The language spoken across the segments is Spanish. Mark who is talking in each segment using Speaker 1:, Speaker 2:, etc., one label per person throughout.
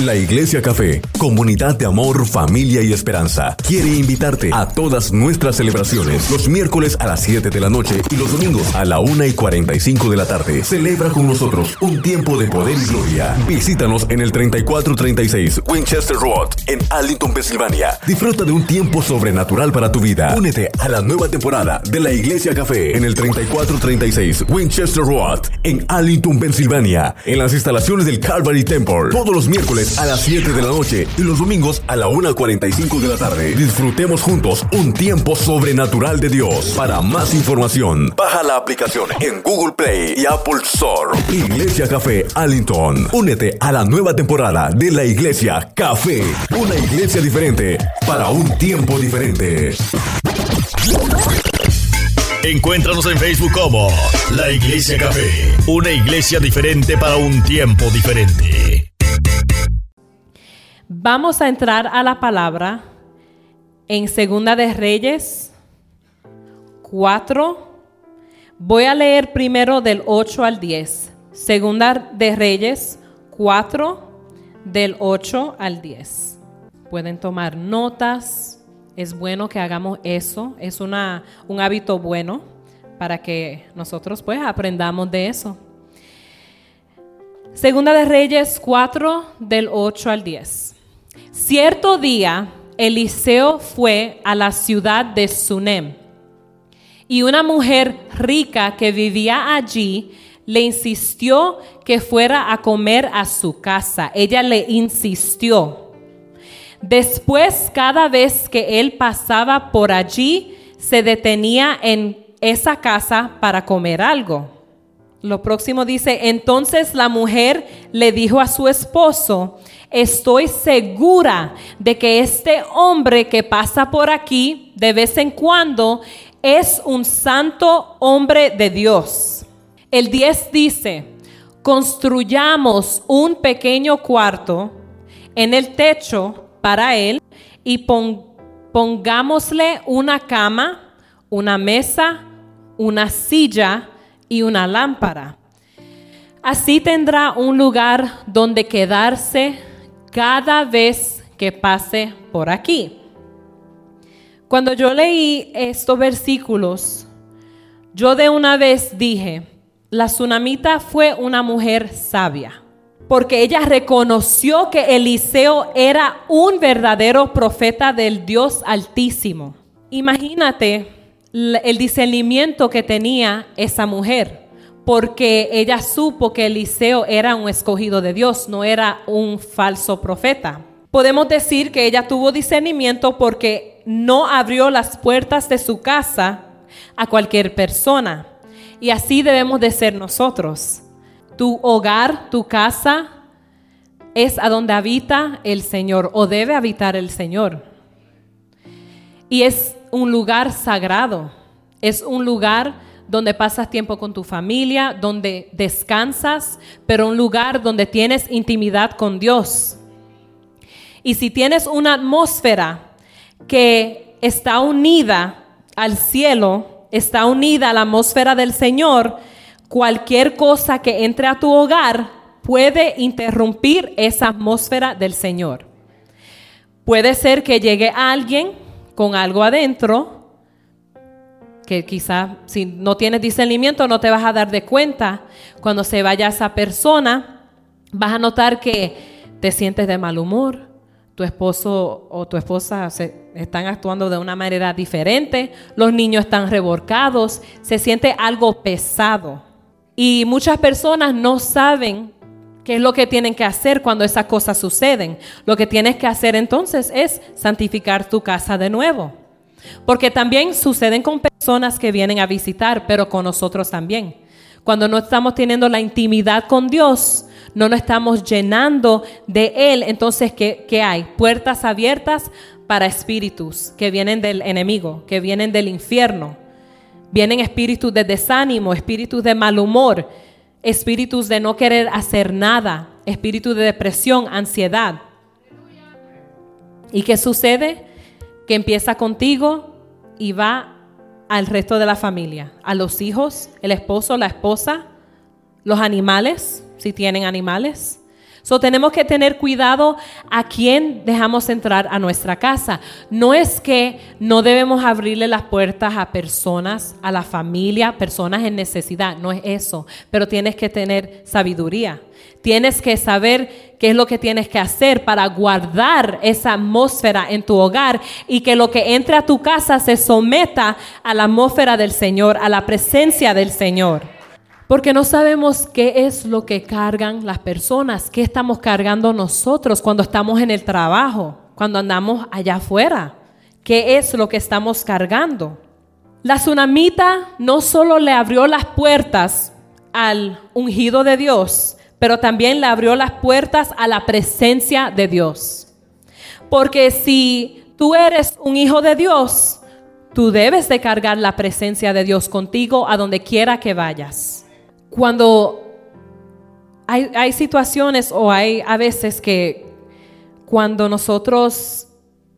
Speaker 1: La Iglesia Café, comunidad de amor, familia y esperanza, quiere invitarte a todas nuestras celebraciones los miércoles a las 7 de la noche y los domingos a la 1 y 45 de la tarde. Celebra con nosotros un tiempo de poder y gloria. Visítanos en el 3436 Winchester Road en Arlington, Pensilvania. Disfruta de un tiempo sobrenatural para tu vida. Únete a la nueva temporada de la Iglesia Café en el 3436 Winchester Road en Arlington, Pensilvania, en las instalaciones del Calvary Temple. Todos los miércoles a las 7 de la noche y los domingos a la 1.45 de la tarde. Disfrutemos juntos un tiempo sobrenatural de Dios. Para más información, baja la aplicación en Google Play y Apple Store. Iglesia Café Allington. Únete a la nueva temporada de la Iglesia Café. Una iglesia diferente para un tiempo diferente.
Speaker 2: Encuéntranos en Facebook como La Iglesia Café, una iglesia diferente para un tiempo diferente.
Speaker 3: Vamos a entrar a la palabra en Segunda de Reyes 4. Voy a leer primero del 8 al 10. Segunda de Reyes 4 del 8 al 10. Pueden tomar notas. Es bueno que hagamos eso. Es una, un hábito bueno para que nosotros pues aprendamos de eso. Segunda de Reyes 4 del 8 al 10. Cierto día, Eliseo fue a la ciudad de Sunem y una mujer rica que vivía allí le insistió que fuera a comer a su casa. Ella le insistió. Después, cada vez que él pasaba por allí, se detenía en esa casa para comer algo. Lo próximo dice, entonces la mujer le dijo a su esposo, estoy segura de que este hombre que pasa por aquí de vez en cuando es un santo hombre de Dios. El 10 dice, construyamos un pequeño cuarto en el techo para él y pongámosle una cama, una mesa, una silla y una lámpara. Así tendrá un lugar donde quedarse cada vez que pase por aquí. Cuando yo leí estos versículos, yo de una vez dije, la tsunamita fue una mujer sabia, porque ella reconoció que Eliseo era un verdadero profeta del Dios Altísimo. Imagínate el discernimiento que tenía esa mujer, porque ella supo que Eliseo era un escogido de Dios, no era un falso profeta. Podemos decir que ella tuvo discernimiento porque no abrió las puertas de su casa a cualquier persona. Y así debemos de ser nosotros. Tu hogar, tu casa, es a donde habita el Señor o debe habitar el Señor. Y es un lugar sagrado, es un lugar donde pasas tiempo con tu familia, donde descansas, pero un lugar donde tienes intimidad con Dios. Y si tienes una atmósfera que está unida al cielo, está unida a la atmósfera del Señor, cualquier cosa que entre a tu hogar puede interrumpir esa atmósfera del Señor. Puede ser que llegue alguien con algo adentro que quizás si no tienes discernimiento no te vas a dar de cuenta. Cuando se vaya esa persona, vas a notar que te sientes de mal humor, tu esposo o tu esposa se, están actuando de una manera diferente, los niños están reborcados, se siente algo pesado. Y muchas personas no saben ¿Qué es lo que tienen que hacer cuando esas cosas suceden? Lo que tienes que hacer entonces es santificar tu casa de nuevo. Porque también suceden con personas que vienen a visitar, pero con nosotros también. Cuando no estamos teniendo la intimidad con Dios, no nos estamos llenando de Él, entonces, ¿qué, ¿qué, hay? Puertas abiertas para espíritus que vienen del enemigo, que vienen del infierno. Vienen espíritus de desánimo, espíritus de mal humor, espíritus de no querer hacer nada, espíritu de depresión, ansiedad. ¿Y qué sucede? Que empieza contigo y va al resto de la familia, a los hijos, el esposo, la esposa, los animales, si tienen animales. So, tenemos que tener cuidado a quién dejamos entrar a nuestra casa. No es que no debemos abrirle las puertas a personas, a la familia, personas en necesidad, no es eso, pero tienes que tener sabiduría. Tienes que saber qué es lo que tienes que hacer para guardar esa atmósfera en tu hogar y que lo que entre a tu casa se someta a la atmósfera del Señor, a la presencia del Señor. Porque no sabemos qué es lo que cargan las personas, qué estamos cargando nosotros cuando estamos en el trabajo, cuando andamos allá afuera. ¿Qué es lo que estamos cargando? La tsunamita no solo le abrió las puertas al ungido de Dios, pero también le abrió las puertas a la presencia de Dios. Porque si tú eres un hijo de Dios, tú debes de cargar la presencia de Dios contigo a donde quiera que vayas cuando hay, situaciones o hay a veces que cuando nosotros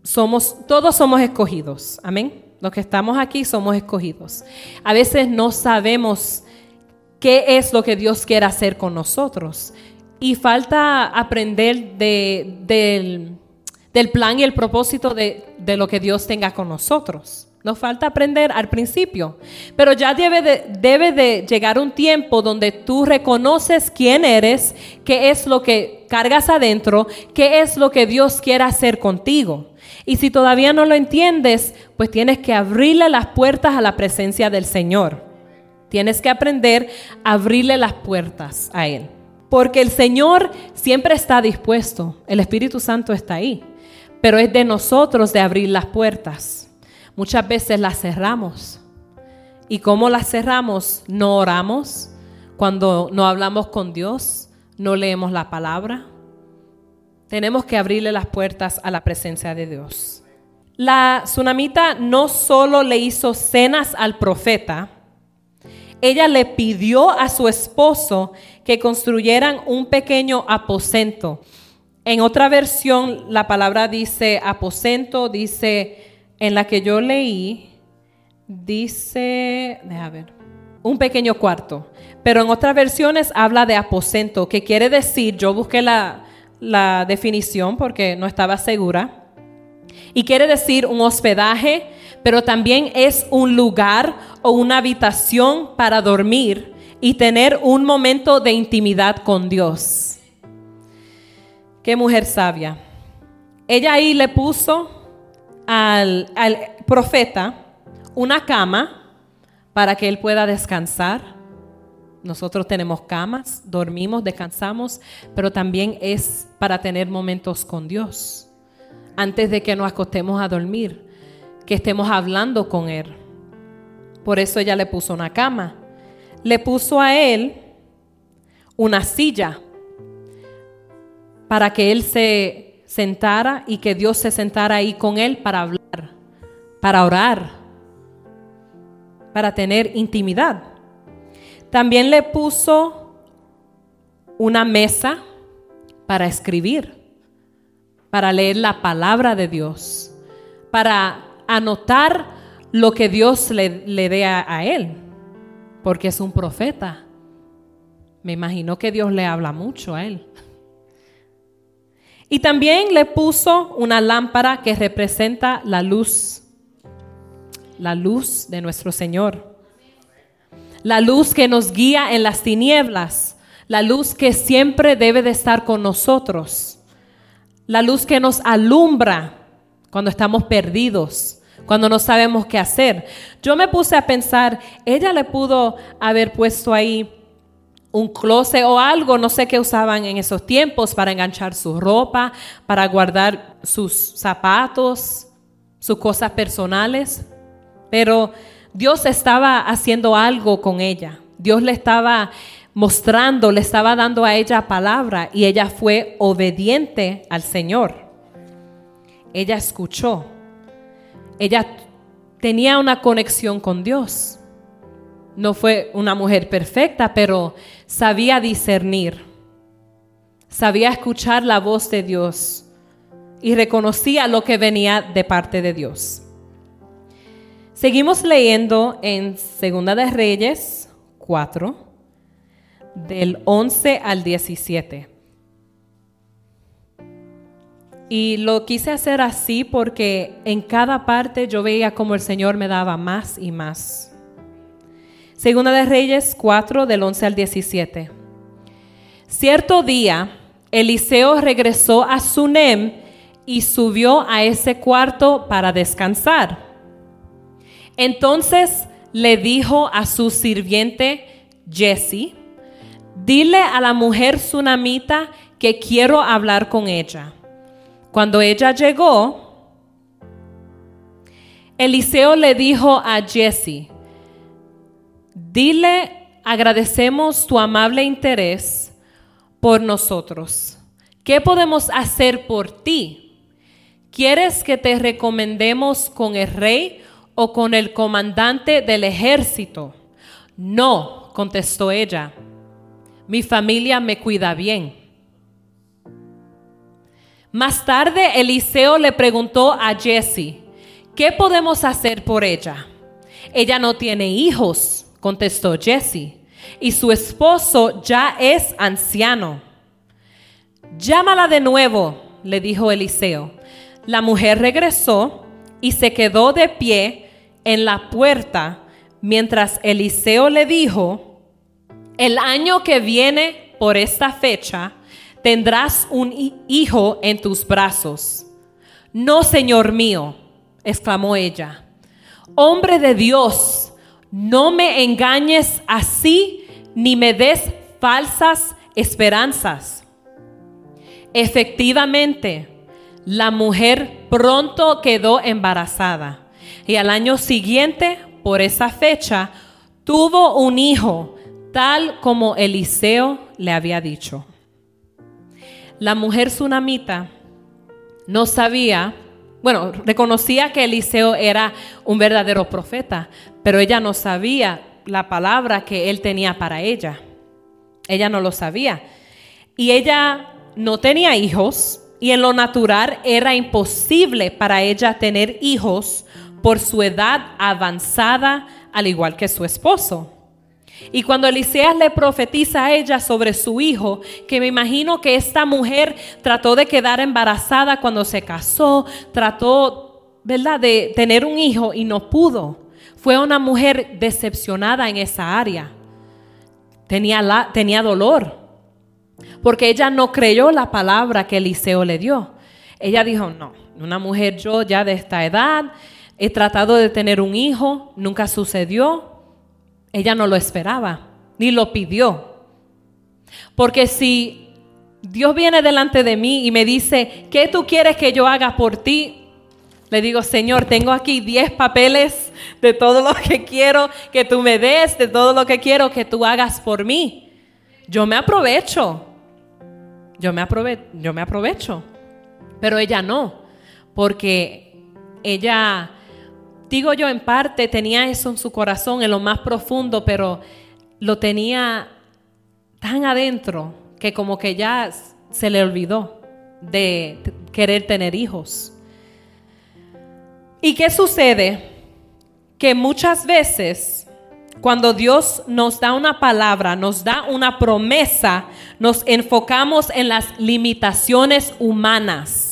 Speaker 3: somos, todos somos escogidos, amén. Los que estamos aquí somos escogidos. A veces no sabemos qué es lo que Dios quiere hacer con nosotros. Y falta aprender del, plan y el propósito de, de lo que Dios tenga con nosotros. Nos falta aprender al principio. Pero ya debe de, llegar un tiempo donde tú reconoces quién eres, qué es lo que cargas adentro, qué es lo que Dios quiere hacer contigo. Y si todavía no lo entiendes, pues tienes que abrirle las puertas a la presencia del Señor. Tienes que aprender a abrirle las puertas a Él. Porque el Señor siempre está dispuesto, el Espíritu Santo está ahí, pero es de nosotros de abrir las puertas. Muchas veces las cerramos. ¿Y cómo las cerramos? No oramos. Cuando no hablamos con Dios, no leemos la palabra. Tenemos que abrirle las puertas a la presencia de Dios. La tsunamita no solo le hizo cenas al profeta, ella le pidió a su esposo que construyeran un pequeño aposento. En otra versión, la palabra dice aposento, dice en la que yo leí, dice, déjame ver, un pequeño cuarto. Pero en otras versiones habla de aposento, que quiere decir, yo busqué la, la definición porque no estaba segura, y quiere decir un hospedaje, pero también es un lugar o una habitación para dormir y tener un momento de intimidad con Dios. Qué mujer sabia. Ella ahí le puso al, profeta una cama para que él pueda descansar. Nosotros tenemos camas, dormimos, descansamos, pero también es para tener momentos con Dios. Antes de que nos acostemos a dormir, que estemos hablando con Él. Por eso ella le puso una cama. Le puso a Él una silla para que Él se sentara y que Dios se sentara ahí con él para hablar, para orar, para tener intimidad. También le puso una mesa para escribir, para leer la palabra de Dios, para anotar lo que Dios le, le dé a, a él, porque es un profeta. Me imagino que Dios le habla mucho a él. Y también le puso una lámpara que representa la luz, la luz de nuestro Señor. La luz que nos guía en las tinieblas, la luz que siempre debe de estar con nosotros, la luz que nos alumbra cuando estamos perdidos, cuando no sabemos qué hacer. Yo me puse a pensar, ella le pudo haber puesto ahí un closet o algo, no sé qué usaban en esos tiempos para enganchar su ropa, para guardar sus zapatos, sus cosas personales. Pero Dios estaba haciendo algo con ella. Dios le estaba mostrando, le estaba dando a ella palabra y ella fue obediente al Señor. Ella escuchó. Ella tenía una conexión con Dios. No fue una mujer perfecta, pero sabía discernir. Sabía escuchar la voz de Dios y reconocía lo que venía de parte de Dios. Seguimos leyendo en Segunda de Reyes 4, del 11 al 17. Y lo quise hacer así porque en cada parte yo veía como el Señor me daba más y más. Segunda de Reyes 4 del 11 al 17. Cierto día, Eliseo regresó a Sunem y subió a ese cuarto para descansar. Entonces le dijo a su sirviente Jesse, dile a la mujer sunamita que quiero hablar con ella. Cuando ella llegó, Eliseo le dijo a Jesse, dile, agradecemos tu amable interés por nosotros. ¿Qué podemos hacer por ti? ¿Quieres que te recomendemos con el rey o con el comandante del ejército? No, contestó ella. Mi familia me cuida bien. Más tarde Eliseo le preguntó a Jesse, ¿qué podemos hacer por ella? Ella no tiene hijos, contestó Jesse, y su esposo ya es anciano. Llámala de nuevo, le dijo Eliseo. La mujer regresó y se quedó de pie en la puerta mientras Eliseo le dijo, el año que viene por esta fecha, tendrás un hijo en tus brazos. No, Señor mío, exclamó ella. Hombre de Dios, no me engañes así ni me des falsas esperanzas. Efectivamente, la mujer pronto quedó embarazada y al año siguiente, por esa fecha, tuvo un hijo, tal como Eliseo le había dicho. La mujer tsunamita no sabía, bueno, reconocía que Eliseo era un verdadero profeta, pero ella no sabía la palabra que él tenía para ella. Ella no lo sabía. Y ella no tenía hijos y en lo natural era imposible para ella tener hijos por su edad avanzada, al igual que su esposo. Y cuando Eliseas le profetiza a ella sobre su hijo, que me imagino que esta mujer trató de quedar embarazada cuando se casó, trató, ¿verdad?, de tener un hijo y no pudo. Fue una mujer decepcionada en esa área. Tenía, la, tenía dolor, porque ella no creyó la palabra que Eliseo le dio. Ella dijo, no, una mujer yo ya de esta edad, he tratado de tener un hijo, nunca sucedió, ella no lo esperaba, ni lo pidió. Porque si Dios viene delante de mí y me dice, ¿qué tú quieres que yo haga por ti? Le digo, Señor, tengo aquí 10 papeles de todo lo que quiero que tú me des, de todo lo que quiero que tú hagas por mí. Yo me aprovecho. Yo me, yo me aprovecho. Pero ella no, porque ella digo yo en parte, tenía eso en su corazón, en lo más profundo, pero lo tenía tan adentro que como que ya se le olvidó de querer tener hijos. ¿Y qué sucede? Que muchas veces cuando Dios nos da una palabra, nos da una promesa, nos enfocamos en las limitaciones humanas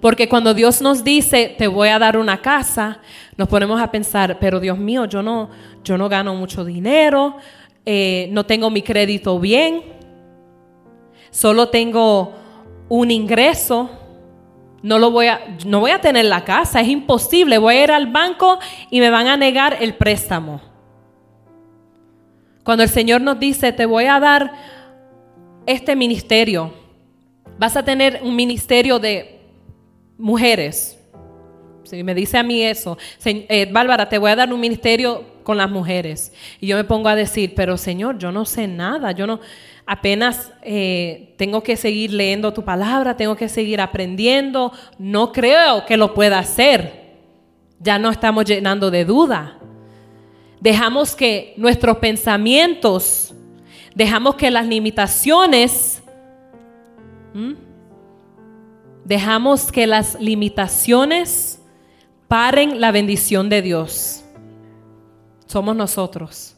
Speaker 3: porque cuando Dios nos dice, te voy a dar una casa, nos ponemos a pensar, pero Dios mío, yo no, yo no gano mucho dinero, eh, no tengo mi crédito bien, solo tengo un ingreso, no, lo voy a, no voy a tener la casa, es imposible, voy a ir al banco y me van a negar el préstamo. Cuando el Señor nos dice, te voy a dar este ministerio, vas a tener un ministerio de mujeres. Si me dice a mí eso, eh, Bárbara, te voy a dar un ministerio con las mujeres. Y yo me pongo a decir, pero Señor, yo no sé nada, yo no, apenas eh, tengo que seguir leyendo tu palabra, tengo que seguir aprendiendo, no creo que lo pueda hacer. Ya no estamos llenando de duda. Dejamos que nuestros pensamientos, dejamos que las limitaciones, dejamos que las limitaciones paren la bendición de Dios. Somos nosotros.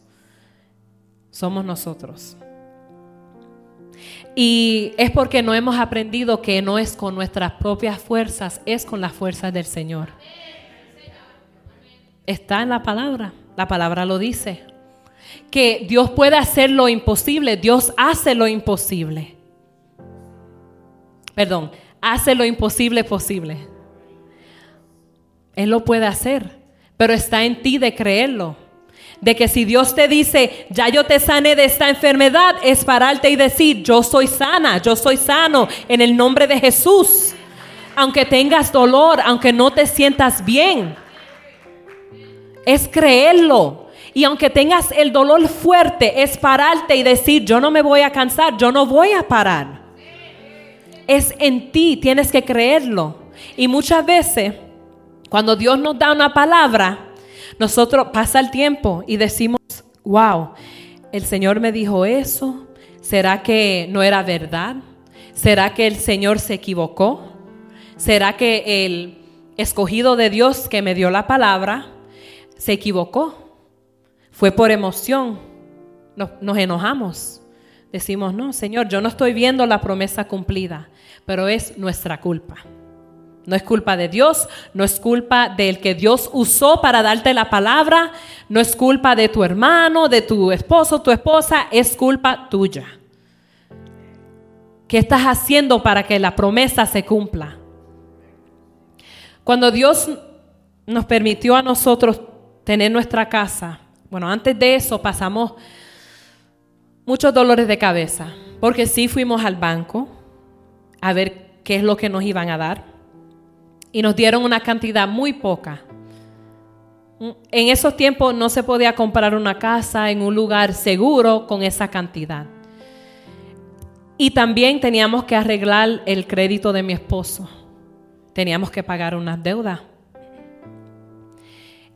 Speaker 3: Somos nosotros. Y es porque no hemos aprendido que no es con nuestras propias fuerzas, es con las fuerzas del Señor. Está en la palabra, la palabra lo dice. Que Dios puede hacer lo imposible, Dios hace lo imposible. Perdón, hace lo imposible posible. Él lo puede hacer, pero está en ti de creerlo. De que si Dios te dice, ya yo te sané de esta enfermedad, es pararte y decir, yo soy sana, yo soy sano en el nombre de Jesús. Aunque tengas dolor, aunque no te sientas bien, es creerlo. Y aunque tengas el dolor fuerte, es pararte y decir, yo no me voy a cansar, yo no voy a parar. Es en ti, tienes que creerlo. Y muchas veces, cuando Dios nos da una palabra, nosotros pasa el tiempo y decimos, wow, el Señor me dijo eso, ¿será que no era verdad? ¿Será que el Señor se equivocó? ¿Será que el escogido de Dios que me dio la palabra se equivocó? Fue por emoción. Nos, nos, enojamos. Decimos, no, Señor, yo no estoy viendo la promesa cumplida, pero es nuestra culpa. No es culpa de Dios, no es culpa del que Dios usó para darte la palabra, no es culpa de tu hermano, de tu esposo, tu esposa, es culpa tuya. ¿Qué estás haciendo para que la promesa se cumpla? Cuando Dios nos permitió a nosotros tener nuestra casa, bueno, antes de eso pasamos muchos dolores de cabeza, porque sí fuimos al banco a ver qué es lo que nos iban a dar y nos dieron una cantidad muy poca. En esos tiempos no se podía comprar una casa en un lugar seguro con esa cantidad. Y también teníamos que arreglar el crédito de mi esposo. Teníamos que pagar unas deudas.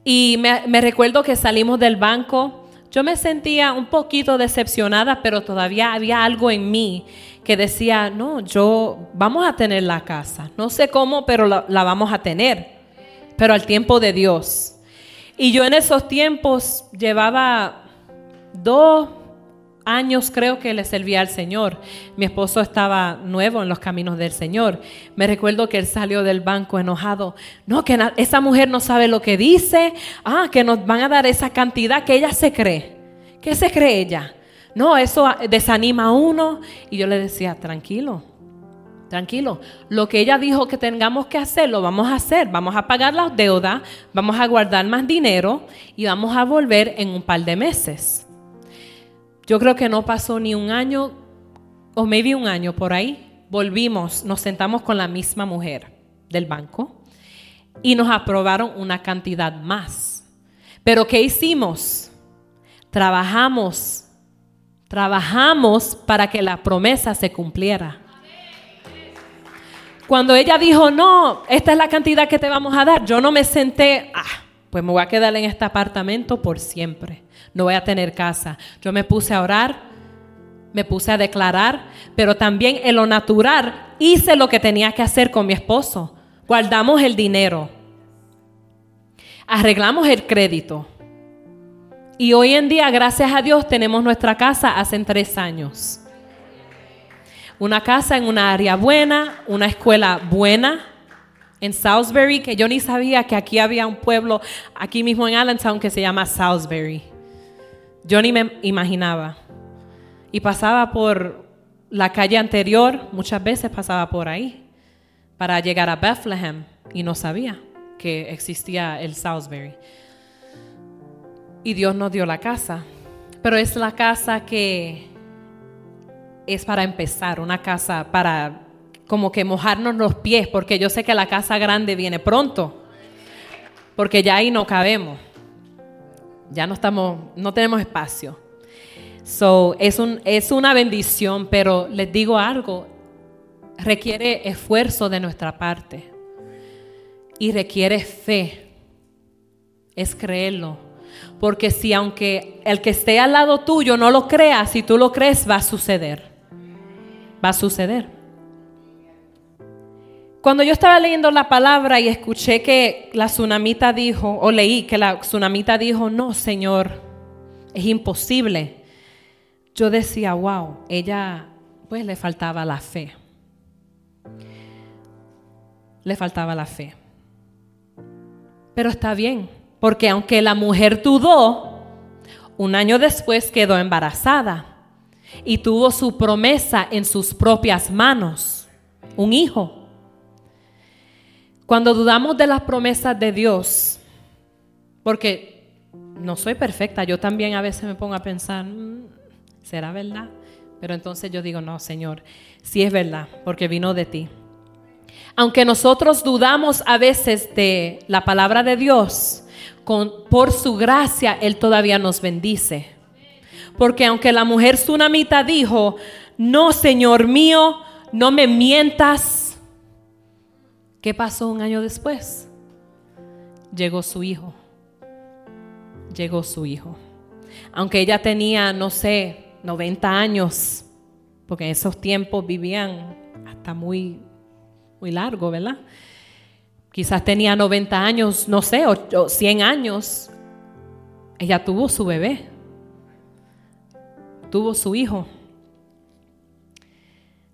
Speaker 3: Y me, me, recuerdo que salimos del banco. Yo me sentía un poquito decepcionada, pero todavía había algo en mí que decía, no, yo vamos a tener la casa. No sé cómo, pero la, vamos a tener. Pero al tiempo de Dios. Y yo en esos tiempos llevaba dos años creo que le servía al Señor. Mi esposo estaba nuevo en los caminos del Señor. Me recuerdo que él salió del banco enojado. No, que esa mujer no sabe lo que dice. Ah, que nos van a dar esa cantidad que ella se cree. ¿Qué se cree ella? No, eso desanima a uno. Y yo le decía, tranquilo, tranquilo. Lo que ella dijo que tengamos que hacer, lo vamos a hacer. Vamos a pagar las deudas, vamos a guardar más dinero y vamos a volver en un par de meses. Yo creo que no pasó ni un año, o maybe un año por ahí. Volvimos, nos sentamos con la misma mujer del banco y nos aprobaron una cantidad más. Pero ¿qué hicimos? Trabajamos Trabajamos para que la promesa se cumpliera. Cuando ella dijo, no, esta es la cantidad que te vamos a dar, yo no me senté, ah, pues me voy a quedar en este apartamento por siempre. No voy a tener casa. Yo me puse a orar, me puse a declarar, pero también en lo natural hice lo que tenía que hacer con mi esposo. Guardamos el dinero. Arreglamos el crédito. Y hoy en día, gracias a Dios, tenemos nuestra casa hace tres años. Una casa en una área buena, una escuela buena. En Salisbury, que yo ni sabía que aquí había un pueblo, aquí mismo en Allentown, que se llama Salisbury. Yo ni me imaginaba. Y pasaba por la calle anterior, muchas veces pasaba por ahí, para llegar a Bethlehem, y no sabía que existía el Salisbury y Dios nos dio la casa. Pero es la casa que es para empezar, una casa para como que mojarnos los pies, porque yo sé que la casa grande viene pronto, porque ya ahí no cabemos, ya no estamos, no tenemos espacio. So, es, un, es una bendición, pero les digo algo, requiere esfuerzo de nuestra parte y requiere fe, es creerlo porque si aunque el que esté al lado tuyo no lo crea, si tú lo crees, va a suceder. Va a suceder. Cuando yo estaba leyendo la palabra y escuché que la tsunamita dijo, o leí que la tsunamita dijo, no, Señor, es imposible. Yo decía, wow, ella pues le faltaba la fe. Le faltaba la fe. Pero está bien, porque aunque la mujer dudó, un año después quedó embarazada y tuvo su promesa en sus propias manos, un hijo. Cuando dudamos de las promesas de Dios, porque no soy perfecta, yo también a veces me pongo a pensar, mm, ¿será verdad? Pero entonces yo digo, no, Señor, si es verdad, porque vino de ti. Aunque nosotros dudamos a veces de la palabra de Dios, con, por su gracia Él todavía nos bendice. Porque aunque la mujer tsunamita dijo, no, Señor mío, no me mientas. ¿Qué pasó un año después? Llegó su hijo. Llegó su hijo. Aunque ella tenía, no sé, 90 años, porque en esos tiempos vivían hasta muy, muy largo, ¿verdad? Quizás tenía 90 años, no sé, o 100 años. Ella tuvo su bebé tuvo su hijo.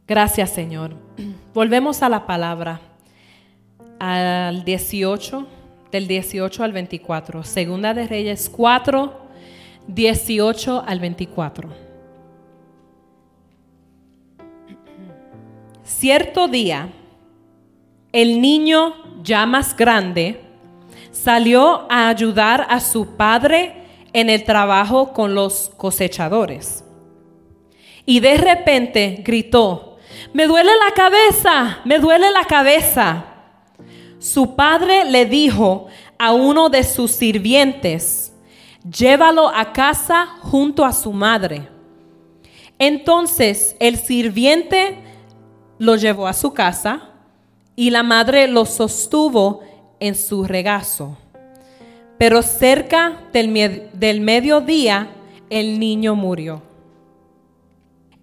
Speaker 3: Gracias Señor. Volvemos a la palabra, al 18, del 18 al 24. Segunda de Reyes 4, 18 al 24. Cierto día, el niño ya más grande salió a ayudar a su padre en el trabajo con los cosechadores y de repente gritó, me duele la cabeza, me duele la cabeza. Su padre le dijo a uno de sus sirvientes, llévalo a casa junto a su madre. Entonces el sirviente lo llevó a su casa y la madre lo sostuvo en su regazo. Pero cerca del, del mediodía el niño murió.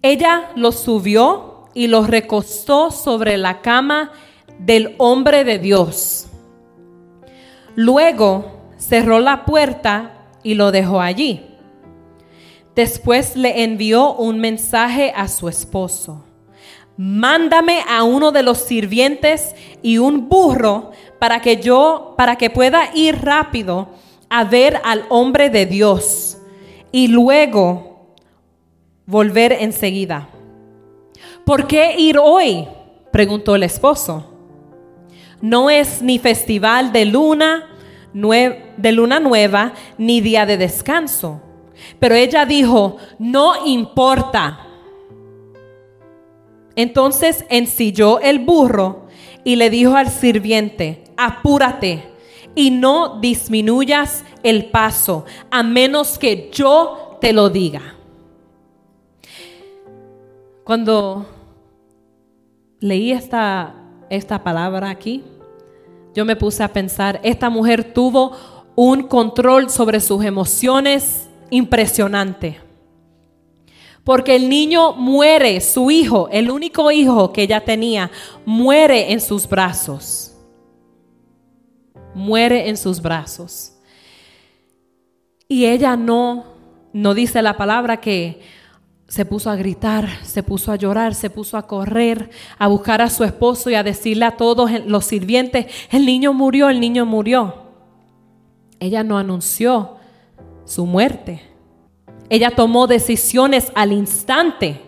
Speaker 3: Ella lo subió y lo recostó sobre la cama del hombre de Dios. Luego cerró la puerta y lo dejó allí. Después le envió un mensaje a su esposo. Mándame a uno de los sirvientes y un burro para que yo para que pueda ir rápido a ver al hombre de Dios. Y luego volver enseguida. ¿Por qué ir hoy? preguntó el esposo. No es ni festival de luna, de luna nueva, ni día de descanso. Pero ella dijo, no importa. Entonces ensilló el burro y le dijo al sirviente, apúrate y no disminuyas el paso, a menos que yo te lo diga. Cuando leí esta, esta palabra aquí, yo me puse a pensar, esta mujer tuvo un control sobre sus emociones impresionante. Porque el niño muere, su hijo, el único hijo que ella tenía, muere en sus brazos. Muere en sus brazos. Y ella no, no dice la palabra que se puso a gritar, se puso a llorar, se puso a correr, a buscar a su esposo y a decirle a todos los sirvientes, el niño murió, el niño murió. Ella no anunció su muerte. Ella tomó decisiones al instante.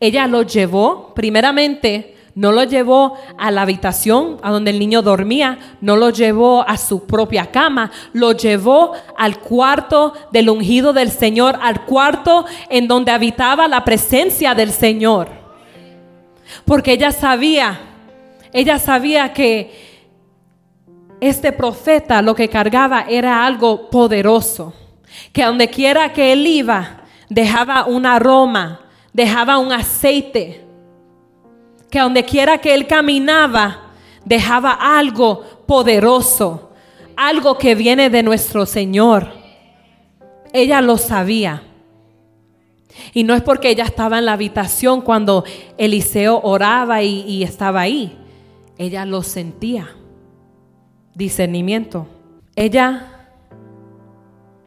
Speaker 3: Ella lo llevó primeramente no lo llevó a la habitación a donde el niño dormía, no lo llevó a su propia cama, lo llevó al cuarto del ungido del Señor, al cuarto en donde habitaba la presencia del Señor. Porque ella sabía, ella sabía que este profeta lo que cargaba era algo poderoso, que donde quiera que él iba, dejaba un aroma, dejaba un aceite que donde quiera que él caminaba, dejaba algo poderoso, algo que viene de nuestro Señor. Ella lo sabía. Y no es porque ella estaba en la habitación cuando Eliseo oraba y, y estaba ahí. Ella lo sentía. Discernimiento. Ella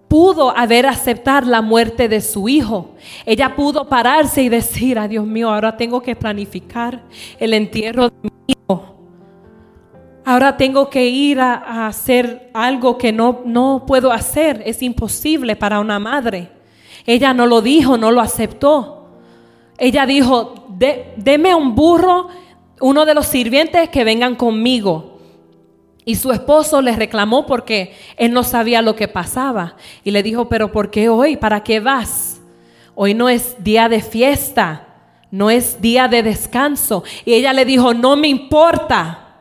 Speaker 3: pudo haber aceptado la muerte de su hijo. Ella pudo pararse y decir, ay Dios mío, ahora tengo que planificar el entierro de mi hijo. Ahora tengo que ir a, hacer algo que no, no puedo hacer. Es imposible para una madre. Ella no lo dijo, no lo aceptó. Ella dijo, deme un burro, uno de los sirvientes que vengan conmigo. Y su esposo le reclamó porque él no sabía lo que pasaba. Y le dijo, pero ¿por qué hoy? ¿Para qué vas? Hoy no es día de fiesta, no es día de descanso. Y ella le dijo, no me importa.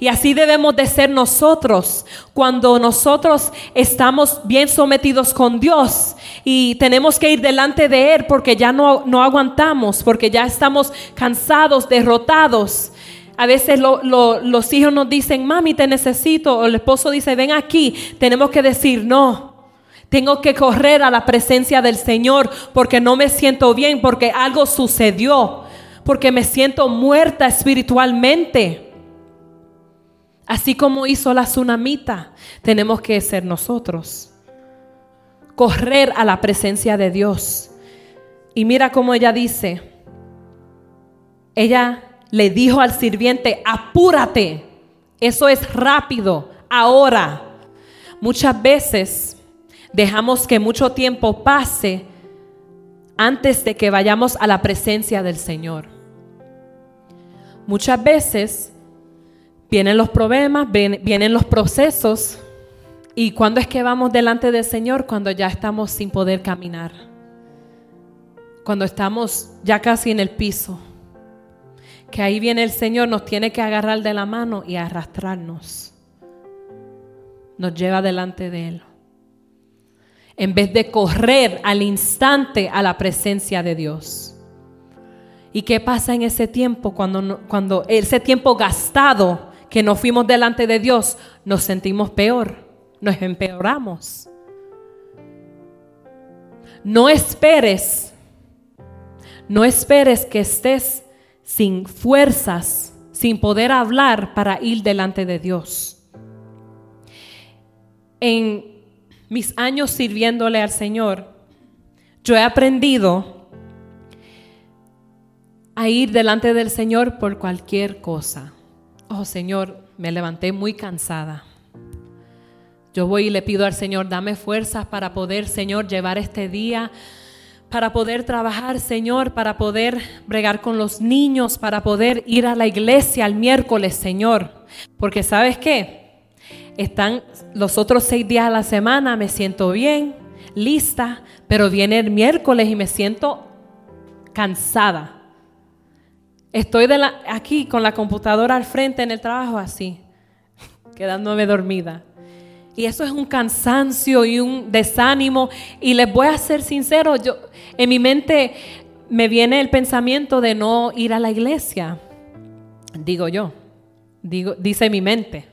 Speaker 3: Y así debemos de ser nosotros cuando nosotros estamos bien sometidos con Dios y tenemos que ir delante de Él porque ya no, no aguantamos, porque ya estamos cansados, derrotados. A veces los hijos nos dicen, mami, te necesito, o el esposo dice, ven aquí. Tenemos que decir, no, tengo que correr a la presencia del Señor porque no me siento bien, porque algo sucedió, porque me siento muerta espiritualmente. Así como hizo la tsunamita, tenemos que ser nosotros. Correr a la presencia de Dios. Y mira cómo ella dice, ella le dijo al sirviente, apúrate, eso es rápido, ahora. Muchas veces dejamos que mucho tiempo pase antes de que vayamos a la presencia del Señor. Muchas veces vienen los problemas, vienen los procesos. ¿Y cuándo es que vamos delante del Señor? Cuando ya estamos sin poder caminar. Cuando estamos ya casi en el piso. Que ahí viene el Señor, nos tiene que agarrar de la mano y arrastrarnos. Nos lleva delante de Él. En vez de correr al instante a la presencia de Dios. ¿Y qué pasa en ese tiempo cuando, cuando ese tiempo gastado que nos fuimos delante de Dios, nos sentimos peor, nos empeoramos. No esperes, no esperes que estés sin fuerzas, sin poder hablar para ir delante de Dios. En mis años sirviéndole al Señor, yo he aprendido a ir delante del Señor por cualquier cosa oh Señor, me levanté muy cansada. Yo voy y le pido al Señor, dame fuerzas para poder, Señor, llevar este día, para poder trabajar, Señor, para poder bregar con los niños, para poder ir a la iglesia el miércoles, Señor. Porque sabes qué? Están los otros seis días a la semana, me siento bien, lista, pero viene el miércoles y me siento cansada. Estoy aquí con la computadora al frente en el trabajo así, quedándome dormida. Y eso es un cansancio y un desánimo. Y les voy a ser sincero, yo, en mi mente me viene el pensamiento de no ir a la iglesia. Digo yo, digo, dice mi mente.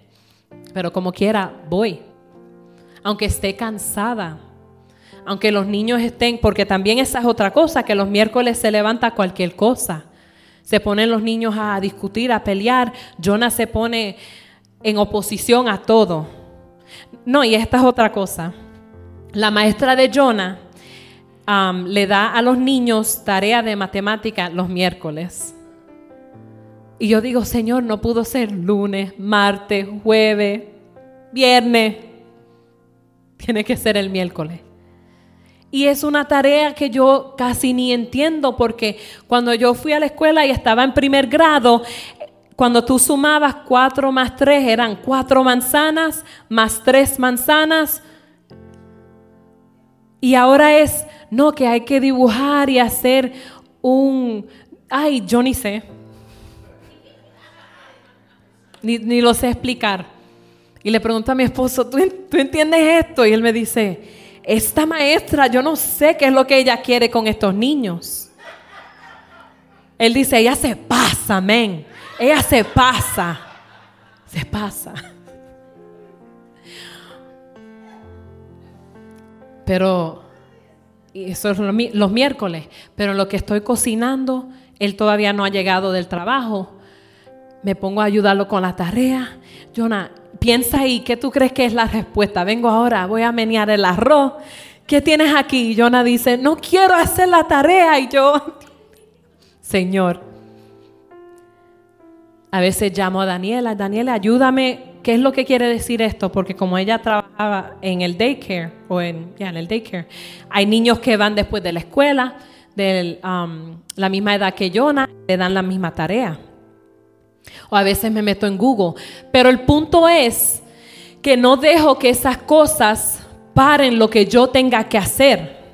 Speaker 3: Pero como quiera, voy. Aunque esté cansada. Aunque los niños estén, porque también esa es otra cosa, que los miércoles se levanta cualquier cosa. Se ponen los niños a discutir, a pelear. Jonah se pone en oposición a todo. No, y esta es otra cosa. La maestra de Jonah le da a los niños tarea de matemática los miércoles. Y yo digo, Señor, no pudo ser lunes, martes, jueves, viernes. Tiene que ser el miércoles. Y es una tarea que yo casi ni entiendo porque cuando yo fui a la escuela y estaba en primer grado, cuando tú sumabas cuatro más tres eran cuatro manzanas más tres manzanas. Y ahora es, no, que hay que dibujar y hacer un, ay, yo ni sé. Ni, ni lo sé explicar. Y le pregunto a mi esposo, ¿tú, ¿tú entiendes esto? Y él me dice, esta maestra, yo no sé qué es lo que ella quiere con estos niños. Él dice, ella se pasa, amén. Ella se pasa. Se pasa. Pero, eso es los miércoles, pero lo que estoy cocinando, él todavía no ha llegado del trabajo. Me pongo a ayudarlo con la tarea. Jonah, piensa ahí, ¿qué tú crees que es la respuesta? Vengo ahora, voy a menear el arroz. ¿Qué tienes aquí? Y Jonah dice, no quiero hacer la tarea. Y yo, Señor, a veces llamo a Daniela, Daniela, ayúdame, ¿qué es lo que quiere decir esto? Porque como ella trabajaba en el daycare, o en, en el daycare, hay niños que van después de la escuela, de um, la misma edad que Jonah, le dan la misma tarea. O a veces me meto en Google. Pero el punto es que no dejo que esas cosas paren lo que yo tenga que hacer.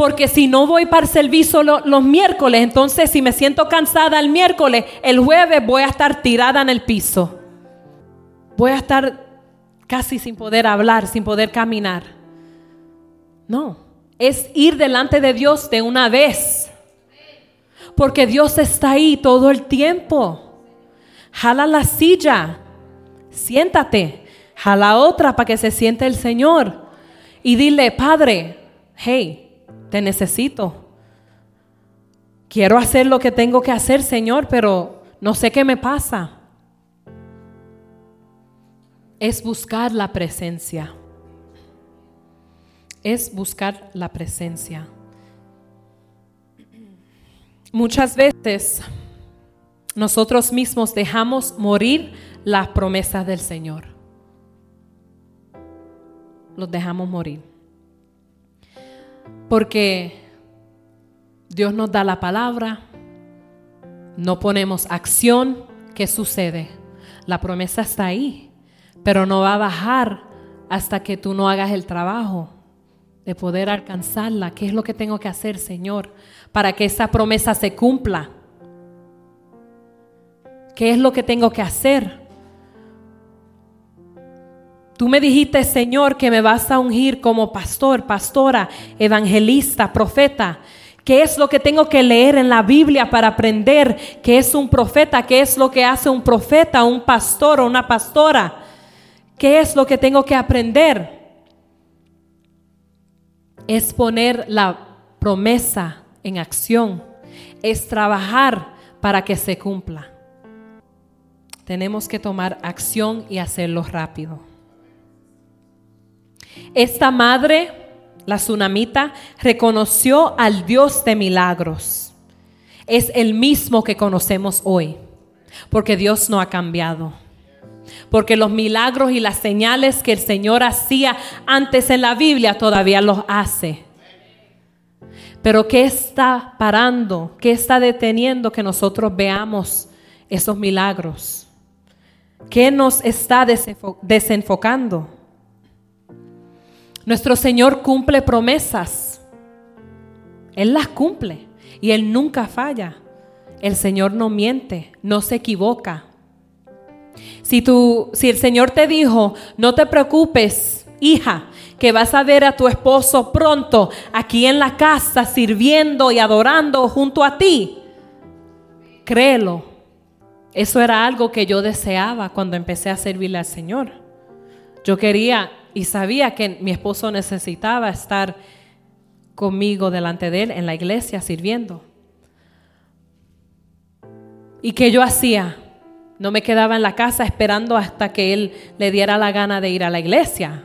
Speaker 3: Porque si no voy para el servicio los miércoles, entonces si me siento cansada el miércoles, el jueves voy a estar tirada en el piso. Voy a estar casi sin poder hablar, sin poder caminar. No, es ir delante de Dios de una vez. Porque Dios está ahí todo el tiempo jala la silla, siéntate, jala otra para que se siente el Señor y dile, Padre, hey, te necesito. Quiero hacer lo que tengo que hacer, Señor, pero no sé qué me pasa. Es buscar la presencia. Es buscar la presencia. Muchas veces nosotros mismos dejamos morir las promesas del Señor. Los dejamos morir. Porque Dios nos da la palabra, no ponemos acción, ¿qué sucede? La promesa está ahí, pero no va a bajar hasta que tú no hagas el trabajo de poder alcanzarla. ¿Qué es lo que tengo que hacer, Señor, para que esa promesa se cumpla? ¿Qué es lo que tengo que hacer? Tú me dijiste, Señor, que me vas a ungir como pastor, pastora, evangelista, profeta. ¿Qué es lo que tengo que leer en la Biblia para aprender qué es un profeta? ¿Qué es lo que hace un profeta, un pastor o una pastora? ¿Qué es lo que tengo que aprender? Es poner la promesa en acción. Es trabajar para que se cumpla tenemos que tomar acción y hacerlo rápido. Esta madre, la tsunamita, reconoció al Dios de milagros. Es el mismo que conocemos hoy, porque Dios no ha cambiado. Porque los milagros y las señales que el Señor hacía antes en la Biblia todavía los hace. Pero ¿qué está parando? ¿Qué está deteniendo que nosotros veamos esos milagros? ¿Qué nos está desenfocando? Nuestro Señor cumple promesas. Él las cumple y Él nunca falla. El Señor no miente, no se equivoca. Si, tú, si el Señor te dijo, no te preocupes, hija, que vas a ver a tu esposo pronto aquí en la casa sirviendo y adorando junto a ti, créelo, eso era algo que yo deseaba cuando empecé a servirle al Señor. Yo quería y sabía que mi esposo necesitaba estar conmigo delante de él en la iglesia sirviendo. ¿Y qué yo hacía? No me quedaba en la casa esperando hasta que él le diera la gana de ir a la iglesia.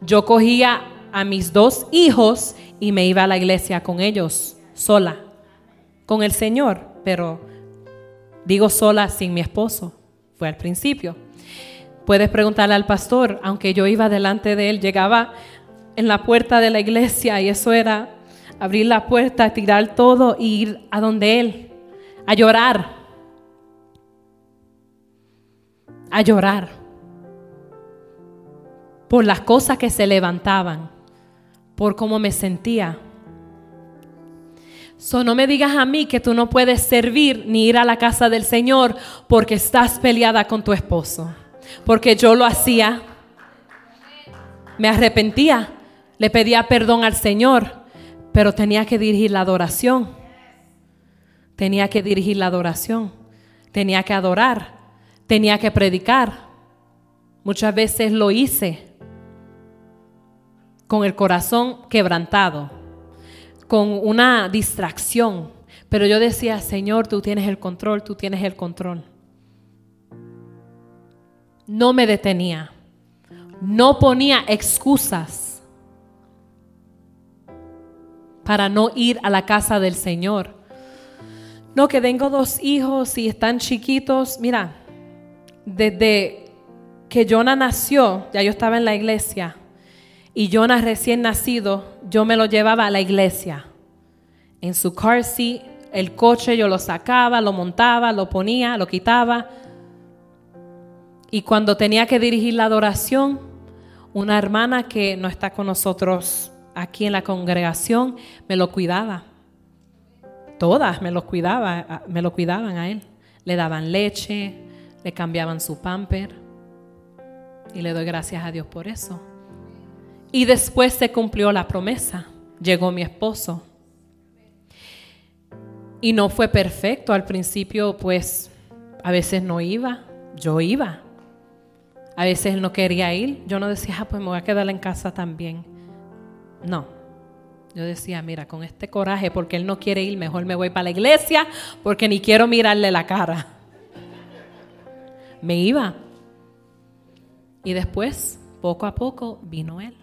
Speaker 3: Yo cogía a mis dos hijos y me iba a la iglesia con ellos, sola, con el Señor, pero Digo sola sin mi esposo. Fue al principio. Puedes preguntarle al pastor, aunque yo iba delante de él, llegaba en la puerta de la iglesia y eso era abrir la puerta, tirar todo e ir a donde él, a llorar. A llorar. Por las cosas que se levantaban, por cómo me sentía. So, no me digas a mí que tú no puedes servir ni ir a la casa del Señor porque estás peleada con tu esposo. Porque yo lo hacía. Me arrepentía. Le pedía perdón al Señor. Pero tenía que dirigir la adoración. Tenía que dirigir la adoración. Tenía que adorar. Tenía que predicar. Muchas veces lo hice con el corazón quebrantado con una distracción. Pero yo decía, Señor, tú tienes el control, tú tienes el control. No me detenía, no ponía excusas para no ir a la casa del Señor. No, que tengo dos hijos y están chiquitos. Mira, desde que Jonah nació, ya yo estaba en la iglesia, y Jonah recién nacido, yo me lo llevaba a la iglesia. En su car seat, el coche yo lo sacaba, lo montaba, lo ponía, lo quitaba. Y cuando tenía que dirigir la adoración, una hermana que no está con nosotros aquí en la congregación me lo cuidaba. Todas me lo cuidaba, me lo cuidaban a él. Le daban leche, le cambiaban su pamper. Y le doy gracias a Dios por eso. Y después se cumplió la promesa. Llegó mi esposo. Y no fue perfecto. Al principio, pues, a veces no iba. Yo iba. A veces él no quería ir. Yo no decía, ah, pues me voy a quedar en casa también. No. Yo decía, mira, con este coraje, porque él no quiere ir, mejor me voy para la iglesia, porque ni quiero mirarle la cara. Me iba. Y después, poco a poco, vino él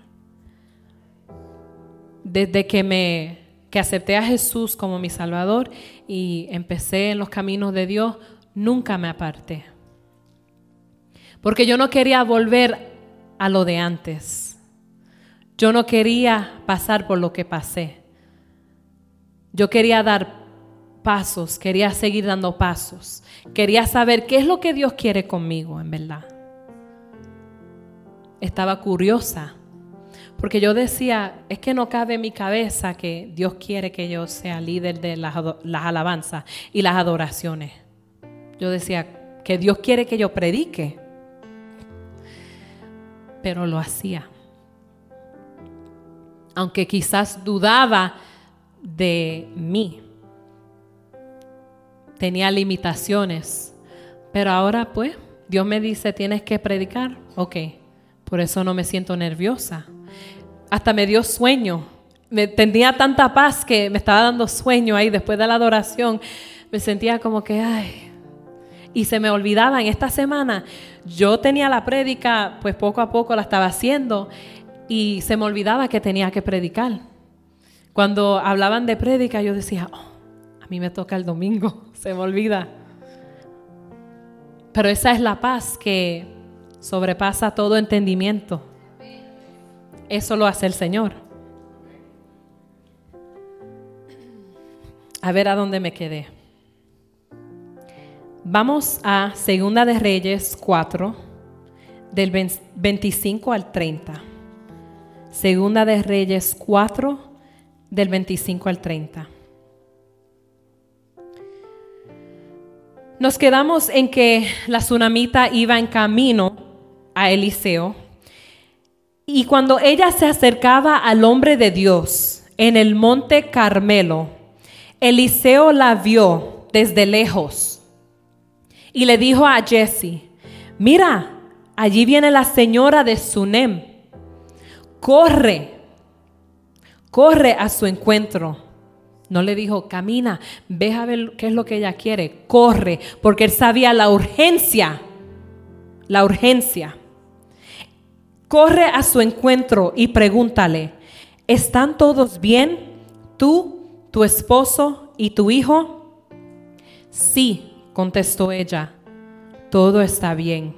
Speaker 3: desde que me que acepté a Jesús como mi Salvador y empecé en los caminos de Dios, nunca me aparté. Porque yo no quería volver a lo de antes. Yo no quería pasar por lo que pasé. Yo quería dar pasos, quería seguir dando pasos. Quería saber qué es lo que Dios quiere conmigo, en verdad. Estaba curiosa porque yo decía, es que no cabe en mi cabeza que Dios quiere que yo sea líder de las, alabanzas y las adoraciones. Yo decía, que Dios quiere que yo predique. Pero lo hacía. Aunque quizás dudaba de mí. Tenía limitaciones. Pero ahora pues, Dios me dice, tienes que predicar. Ok, por eso no me siento nerviosa hasta me dio sueño. Me, tenía tanta paz que me estaba dando sueño ahí después de la adoración. Me sentía como que, ay. Y se me olvidaba en esta semana, yo tenía la prédica, pues poco a poco la estaba haciendo y se me olvidaba que tenía que predicar. Cuando hablaban de prédica, yo decía, oh, a mí me toca el domingo, se me olvida. Pero esa es la paz que sobrepasa todo entendimiento. Eso lo hace el Señor. A ver a dónde me quedé. Vamos a Segunda de Reyes 4, del 25 al 30. Segunda de Reyes 4, del 25 al 30. Nos quedamos en que la tsunamita iba en camino a Eliseo y cuando ella se acercaba al hombre de Dios en el monte Carmelo, Eliseo la vio desde lejos y le dijo a Jesse, mira, allí viene la señora de Sunem, corre, corre a su encuentro. No le dijo, camina, ve a ver qué es lo que ella quiere, corre, porque él sabía la urgencia, la urgencia. Corre a su encuentro y pregúntale, ¿están todos bien? ¿Tú, tu esposo y tu hijo? Sí, contestó ella, todo está bien.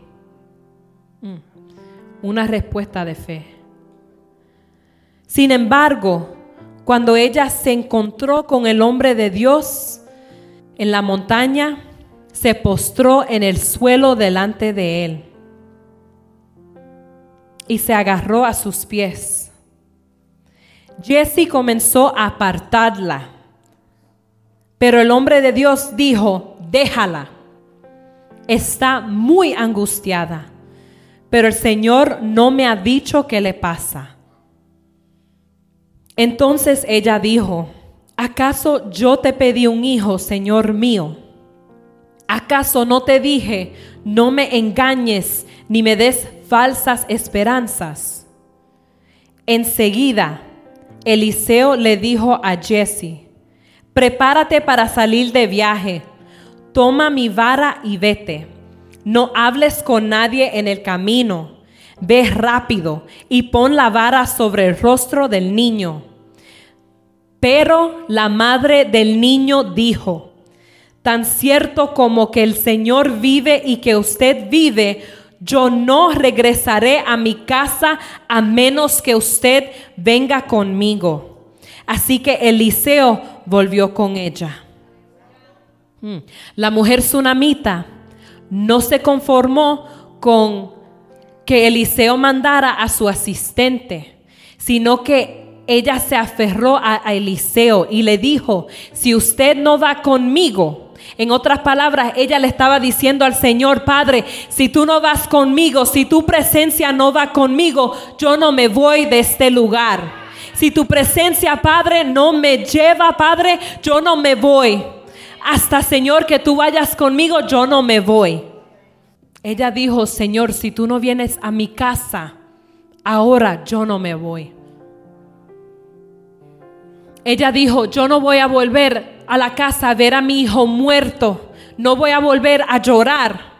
Speaker 3: Mm, una respuesta de fe. Sin embargo, cuando ella se encontró con el hombre de Dios en la montaña, se postró en el suelo delante de él y se agarró a sus pies. Jesse comenzó a apartarla, pero el hombre de Dios dijo, déjala, está muy angustiada, pero el Señor no me ha dicho qué le pasa. Entonces ella dijo, ¿acaso yo te pedí un hijo, Señor mío? ¿Acaso no te dije, no me engañes ni me des falsas esperanzas. Enseguida, Eliseo le dijo a Jesse, prepárate para salir de viaje, toma mi vara y vete. No hables con nadie en el camino. Ve rápido y pon la vara sobre el rostro del niño. Pero la madre del niño dijo, tan cierto como que el Señor vive y que usted vive, yo no regresaré a mi casa a menos que usted venga conmigo. Así que Eliseo volvió con ella. Hmm. La mujer tsunamita no se conformó con que Eliseo mandara a su asistente, sino que ella se aferró a, Eliseo y le dijo, si usted no va conmigo, en otras palabras, ella le estaba diciendo al Señor, Padre, si tú no vas conmigo, si tu presencia no va conmigo, yo no me voy de este lugar. Si tu presencia, Padre, no me lleva, Padre, yo no me voy hasta Señor que tú vayas conmigo, yo no me voy. Ella dijo, Señor, si tú no vienes a mi casa, ahora yo no me voy. Ella dijo, yo no voy a volver a la casa a ver a mi hijo muerto, no voy a volver a llorar.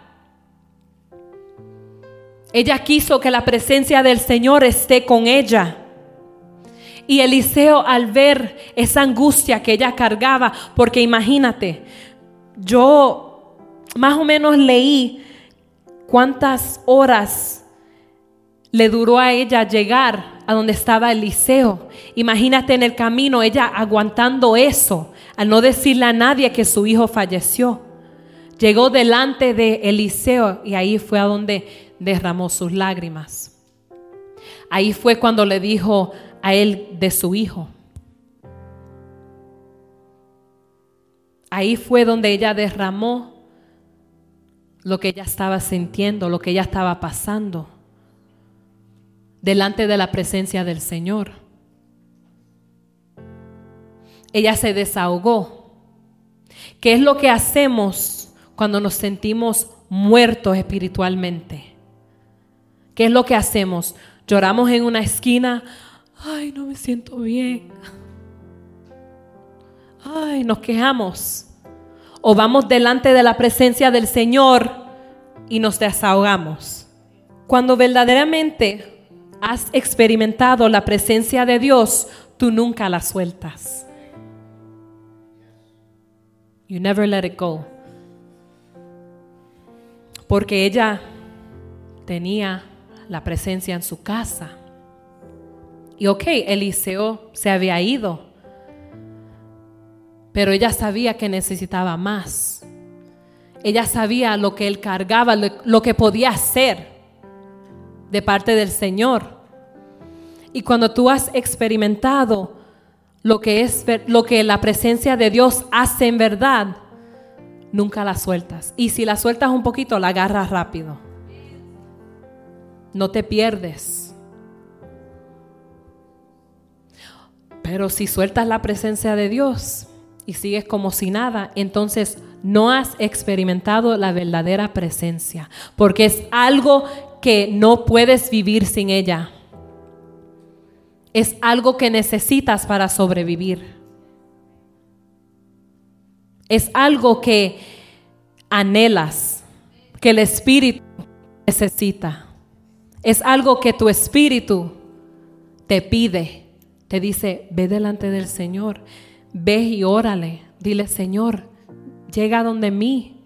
Speaker 3: Ella quiso que la presencia del Señor esté con ella. Y Eliseo al ver esa angustia que ella cargaba, porque imagínate, yo más o menos leí cuántas horas le duró a ella llegar a donde estaba Eliseo. Imagínate en el camino ella aguantando eso, al no decirle a nadie que su hijo falleció. Llegó delante de Eliseo y ahí fue a donde derramó sus lágrimas. Ahí fue cuando le dijo, a él de su hijo. Ahí fue donde ella derramó lo que ella estaba sintiendo, lo que ella estaba pasando, delante de la presencia del Señor. Ella se desahogó. ¿Qué es lo que hacemos cuando nos sentimos muertos espiritualmente? ¿Qué es lo que hacemos? Lloramos en una esquina, ay, no me siento bien. Ay, nos quejamos. O vamos delante de la presencia del Señor y nos desahogamos. Cuando verdaderamente has experimentado la presencia de Dios, tú nunca la sueltas. You never let it go. Porque ella tenía la presencia en su casa y ok, Eliseo se había ido, pero ella sabía que necesitaba más. Ella sabía lo que él cargaba, lo que podía hacer de parte del Señor. Y cuando tú has experimentado lo que es lo que la presencia de Dios hace en verdad, nunca la sueltas. Y si la sueltas un poquito, la agarras rápido. No te pierdes. Pero si sueltas la presencia de Dios y sigues como si nada, entonces no has experimentado la verdadera presencia, porque es algo que no puedes vivir sin ella. Es algo que necesitas para sobrevivir. Es algo que anhelas, que el espíritu necesita. Es algo que tu espíritu te pide te dice, ve delante del Señor, ve y órale, dile, Señor, llega donde mí,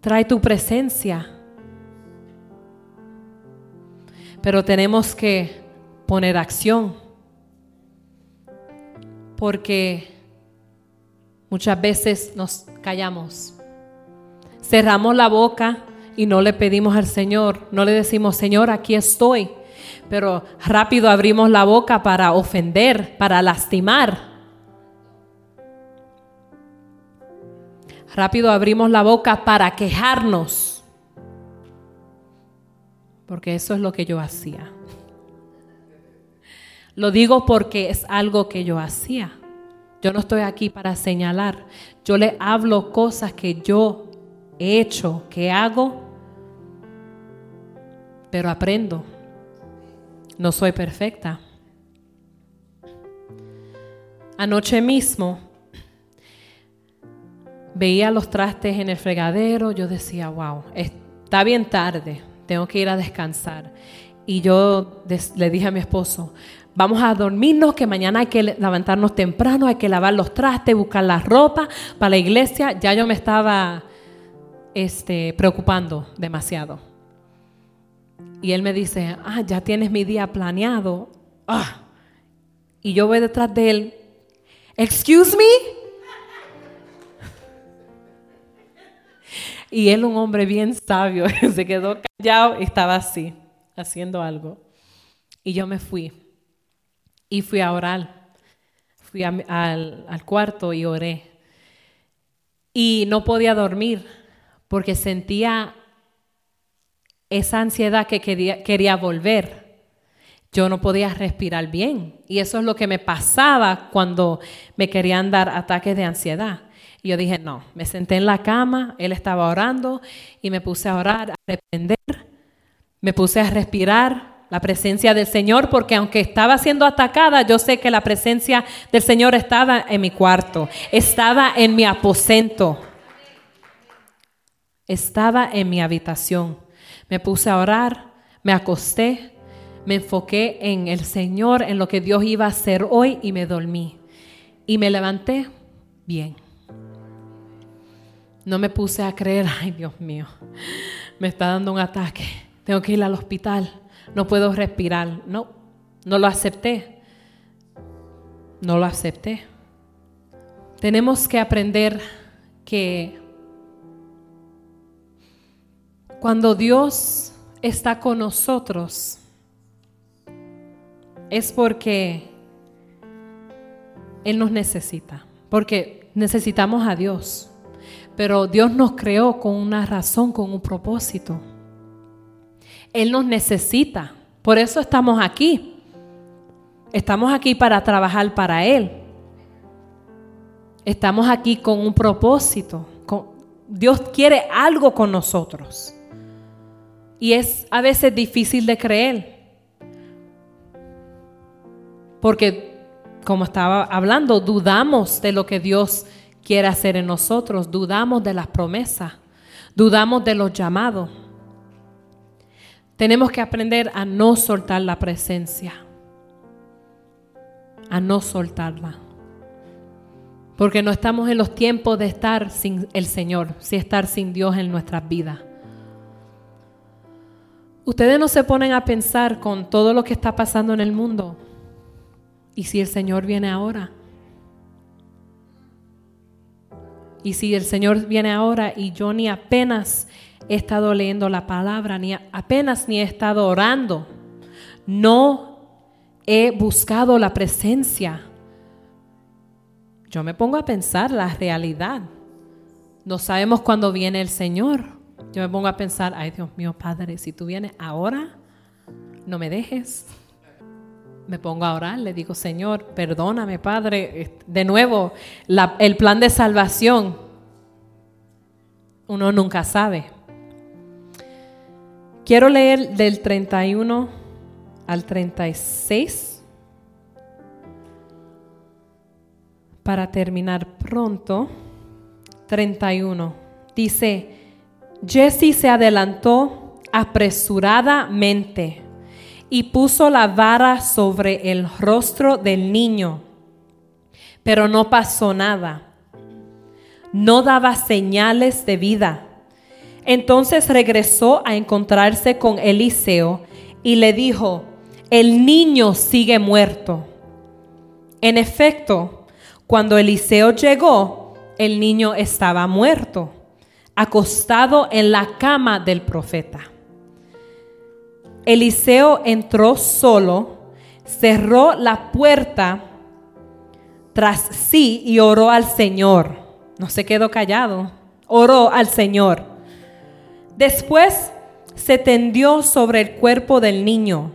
Speaker 3: trae tu presencia. Pero tenemos que poner acción, porque muchas veces nos callamos, cerramos la boca y no le pedimos al Señor, no le decimos, Señor, aquí estoy pero rápido abrimos la boca para ofender, para lastimar. Rápido abrimos la boca para quejarnos. Porque eso es lo que yo hacía. Lo digo porque es algo que yo hacía. Yo no estoy aquí para señalar. Yo le hablo cosas que yo he hecho, que hago, pero aprendo. No soy perfecta. Anoche mismo veía los trastes en el fregadero, yo decía, wow, está bien tarde, tengo que ir a descansar. Y yo le dije a mi esposo, vamos a dormirnos, que mañana hay que levantarnos temprano, hay que lavar los trastes, buscar la ropa para la iglesia. Ya yo me estaba este, preocupando demasiado. Y él me dice, ah, ya tienes mi día planeado. Ah. Y yo voy detrás de él, excuse me. Y él, un hombre bien sabio, se quedó callado y estaba así, haciendo algo. Y yo me fui. Y fui a orar. Fui al, al cuarto y oré. Y no podía dormir porque sentía esa ansiedad que quería, quería volver. Yo no podía respirar bien. Y eso es lo que me pasaba cuando me querían dar ataques de ansiedad. Y yo dije, no, me senté en la cama, él estaba orando y me puse a orar, a reprender, me puse a respirar la presencia del Señor, porque aunque estaba siendo atacada, yo sé que la presencia del Señor estaba en mi cuarto, estaba en mi aposento estaba en mi habitación. Me puse a orar, me acosté, me enfoqué en el Señor, en lo que Dios iba a hacer hoy y me dormí. Y me levanté bien. No me puse a creer, ay Dios mío, me está dando un ataque, tengo que ir al hospital, no puedo respirar. No, no lo acepté. No lo acepté. Tenemos que aprender que Cuando Dios está con nosotros, es porque Él nos necesita, porque necesitamos a Dios. Pero Dios nos creó con una razón, con un propósito. Él nos necesita, por eso estamos aquí. Estamos aquí para trabajar para Él. Estamos aquí con un propósito. Dios quiere algo con nosotros. Y es a veces difícil de creer. Porque, como estaba hablando, dudamos de lo que Dios quiere hacer en nosotros, dudamos de las promesas, dudamos de los llamados. Tenemos que aprender a no soltar la presencia, a no soltarla. Porque no estamos en los tiempos de estar sin el Señor, si estar sin Dios en nuestras vidas. Ustedes no se ponen a pensar con todo lo que está pasando en el mundo. ¿Y si el Señor viene ahora? Y si el Señor viene ahora y yo ni apenas he estado leyendo la palabra, ni apenas ni he estado orando, no he buscado la presencia. Yo me pongo a pensar la realidad. No sabemos cuándo viene el Señor. Yo me pongo a pensar, ay Dios mío, Padre, si tú vienes ahora, no me dejes. Me pongo a orar, le digo, Señor, perdóname, Padre. De nuevo, el plan de salvación, uno nunca sabe. Quiero leer del 31 al 36 para terminar pronto. 31. Dice, Jesse se adelantó apresuradamente y puso la vara sobre el rostro del niño, pero no pasó nada. No daba señales de vida. Entonces regresó a encontrarse con Eliseo y le dijo, el niño sigue muerto. En efecto, cuando Eliseo llegó, el niño estaba muerto acostado en la cama del profeta. Eliseo entró solo, cerró la puerta tras sí y oró al Señor. No se quedó callado, oró al Señor. Después se tendió sobre el cuerpo del niño,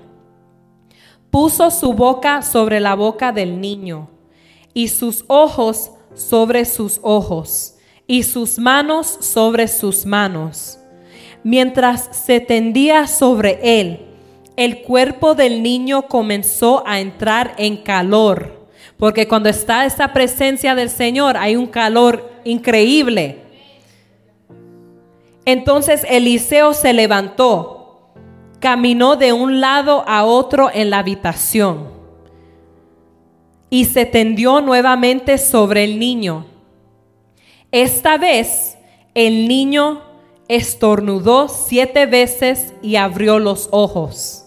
Speaker 3: puso su boca sobre la boca del niño y sus ojos sobre sus ojos y sus manos sobre sus manos. Mientras se tendía sobre él, el cuerpo del niño comenzó a entrar en calor, porque cuando está esa presencia del Señor hay un calor increíble. Entonces Eliseo se levantó, caminó de un lado a otro en la habitación y se tendió nuevamente sobre el niño. Esta vez el niño estornudó siete veces y abrió los ojos.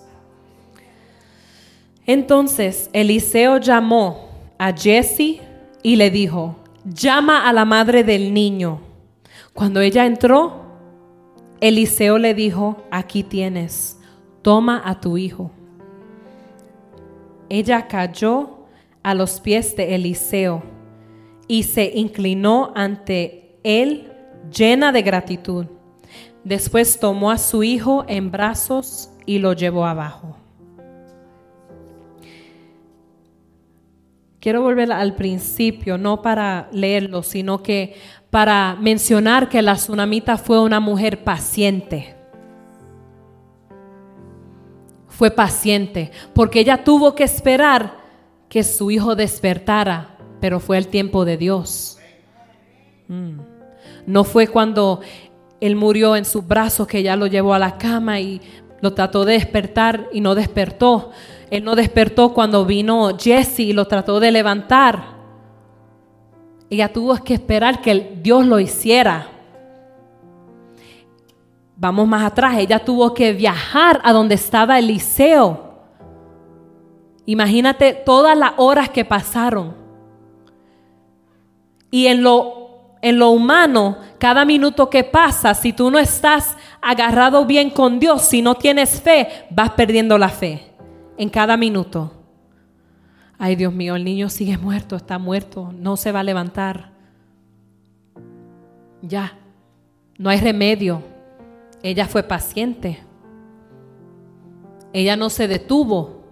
Speaker 3: Entonces Eliseo llamó a Jesse y le dijo, llama a la madre del niño. Cuando ella entró, Eliseo le dijo, aquí tienes, toma a tu hijo. Ella cayó a los pies de Eliseo y se inclinó ante él llena de gratitud. Después tomó a su hijo en brazos y lo llevó abajo. Quiero volver al principio, no para leerlo, sino que para mencionar que la tsunamita fue una mujer paciente. Fue paciente, porque ella tuvo que esperar que su hijo despertara, pero fue el tiempo de Dios. Mm. No fue cuando él murió en sus brazos que ella lo llevó a la cama y lo trató de despertar y no despertó. Él no despertó cuando vino Jesse y lo trató de levantar. Ella tuvo que esperar que Dios lo hiciera. Vamos más atrás, ella tuvo que viajar a donde estaba Eliseo. Imagínate todas las horas que pasaron. Y en lo, en lo humano, cada minuto que pasa, si tú no estás agarrado bien con Dios, si no tienes fe, vas perdiendo la fe en cada minuto. Ay, Dios mío, el niño sigue muerto, está muerto, no se va a levantar. Ya, no hay remedio. Ella fue paciente. Ella no se detuvo.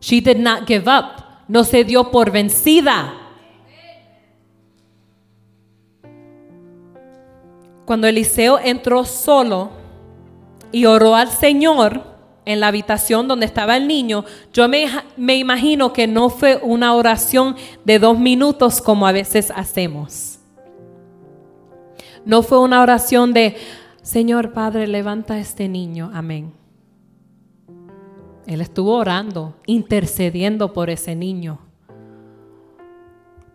Speaker 3: She did not give up. No se dio por vencida. Cuando Eliseo entró solo y oró al Señor, en la habitación donde estaba el niño, yo me, me, imagino que no fue una oración de dos minutos como a veces hacemos. No fue una oración de, Señor Padre, levanta a este niño. Amén. Él estuvo orando, intercediendo por ese niño,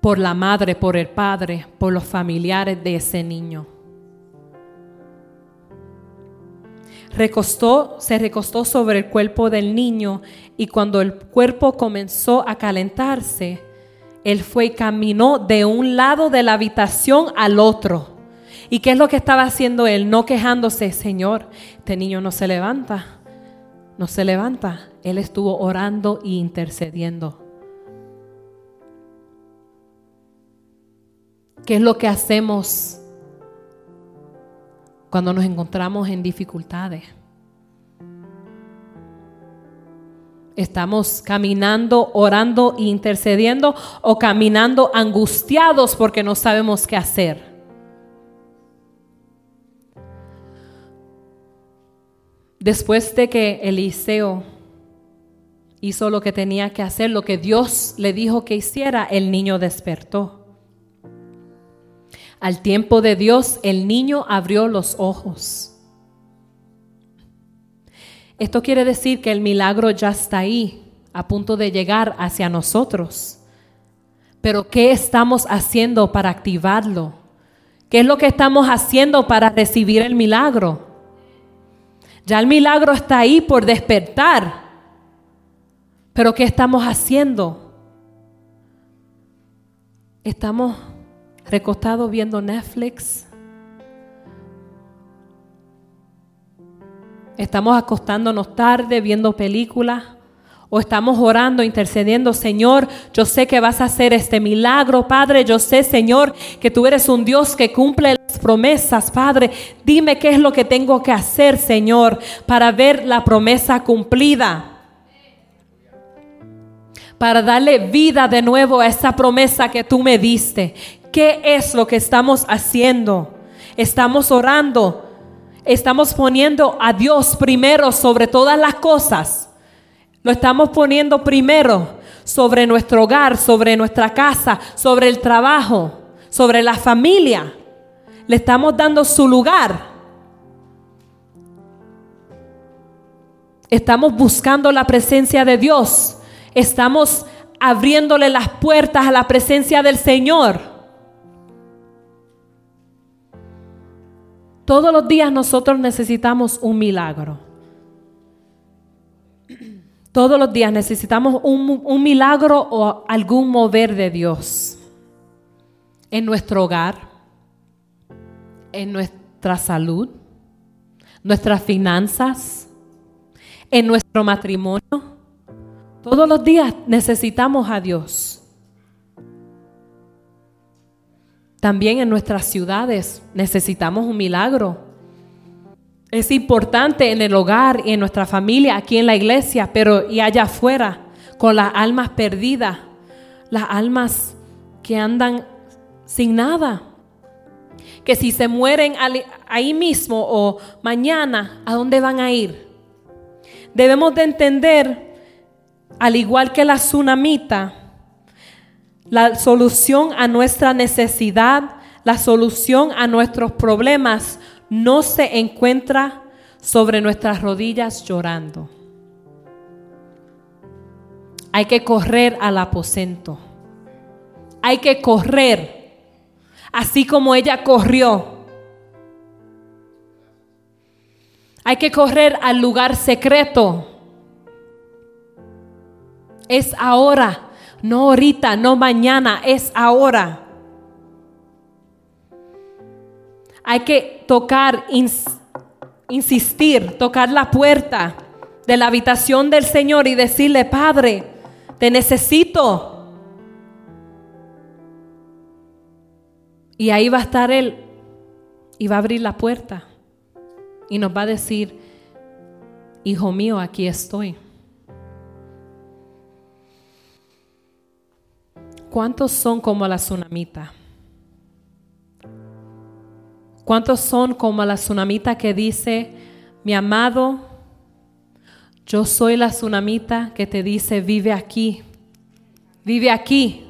Speaker 3: por la madre, por el padre, por los familiares de ese niño. Recostó, se recostó sobre el cuerpo del niño y cuando el cuerpo comenzó a calentarse, él fue y caminó de un lado de la habitación al otro. ¿Y qué es lo que estaba haciendo él? No quejándose, Señor, este niño no se levanta, no se levanta. Él estuvo orando e intercediendo. ¿Qué es lo que hacemos cuando nos encontramos en dificultades. Estamos caminando, orando e intercediendo o caminando angustiados porque no sabemos qué hacer. Después de que Eliseo hizo lo que tenía que hacer, lo que Dios le dijo que hiciera, el niño despertó. Al tiempo de Dios, el niño abrió los ojos. Esto quiere decir que el milagro ya está ahí, a punto de llegar hacia nosotros. Pero ¿qué estamos haciendo para activarlo? ¿Qué es lo que estamos haciendo para recibir el milagro? Ya el milagro está ahí por despertar. Pero ¿qué estamos haciendo? Estamos recostado viendo Netflix. Estamos acostándonos tarde viendo películas. O estamos orando, intercediendo, Señor, yo sé que vas a hacer este milagro, Padre. Yo sé, Señor, que tú eres un Dios que cumple las promesas, Padre. Dime qué es lo que tengo que hacer, Señor, para ver la promesa cumplida para darle vida de nuevo a esa promesa que tú me diste. ¿Qué es lo que estamos haciendo? Estamos orando. Estamos poniendo a Dios primero sobre todas las cosas. Lo estamos poniendo primero sobre nuestro hogar, sobre nuestra casa, sobre el trabajo, sobre la familia. Le estamos dando su lugar. Estamos buscando la presencia de Dios. Estamos abriéndole las puertas a la presencia del Señor. Todos los días nosotros necesitamos un milagro. Todos los días necesitamos un, un, milagro o algún mover de Dios en nuestro hogar, en nuestra salud, nuestras finanzas, en nuestro matrimonio. Todos los días necesitamos a Dios. También en nuestras ciudades necesitamos un milagro. Es importante en el hogar y en nuestra familia, aquí en la iglesia, pero y allá afuera, con las almas perdidas, las almas que andan sin nada. Que si se mueren ahí mismo o mañana, ¿a dónde van a ir? Debemos de entender, al igual que la tsunamita, la solución a nuestra necesidad, la solución a nuestros problemas no se encuentra sobre nuestras rodillas llorando. Hay que correr al aposento. Hay que correr, así como ella corrió. Hay que correr al lugar secreto. Es ahora, no ahorita, no mañana, es ahora. Hay que tocar, insistir, tocar la puerta de la habitación del Señor y decirle, Padre, te necesito. Y ahí va a estar Él y va a abrir la puerta y nos va a decir, Hijo mío, aquí estoy. ¿Cuántos son como la tsunamita? ¿Cuántos son como la tsunamita que dice, mi amado, yo soy la tsunamita que te dice, vive aquí, vive aquí?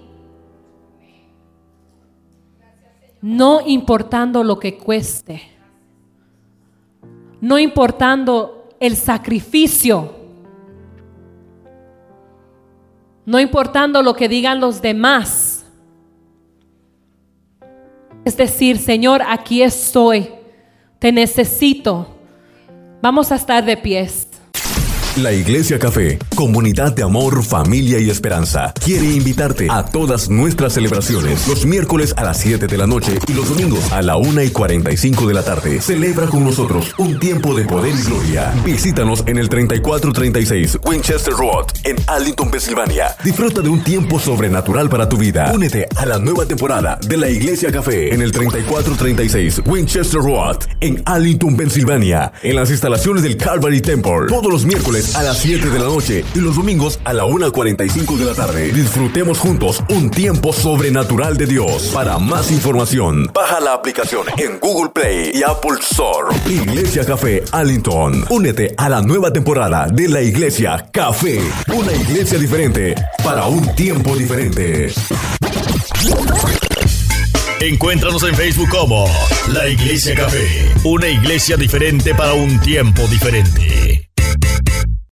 Speaker 3: No importando lo que cueste, no importando el sacrificio, no importando lo que digan los demás es decir, Señor, aquí estoy, te necesito. Vamos a estar de pies.
Speaker 1: La Iglesia Café, comunidad de amor, familia y esperanza, quiere invitarte a todas nuestras celebraciones los miércoles a las 7 de la noche y los domingos a la 1 y 45 de la tarde. Celebra con nosotros un tiempo de poder y gloria. Visítanos en el 3436 Winchester Road en Arlington, Pensilvania. Disfruta de un tiempo sobrenatural para tu vida. Únete a la nueva temporada de la Iglesia Café en el 3436 Winchester Road en Arlington, Pensilvania, en las instalaciones del Calvary Temple. Todos los miércoles a las 7 de la noche y los domingos a la 1.45 de la tarde. Disfrutemos juntos un tiempo sobrenatural de Dios. Para más información, baja la aplicación en Google Play y Apple Store. Iglesia Café Allington. Únete a la nueva temporada de la Iglesia Café. Una iglesia diferente para un tiempo diferente.
Speaker 2: Encuéntranos en Facebook como La Iglesia Café, una iglesia diferente para un tiempo diferente.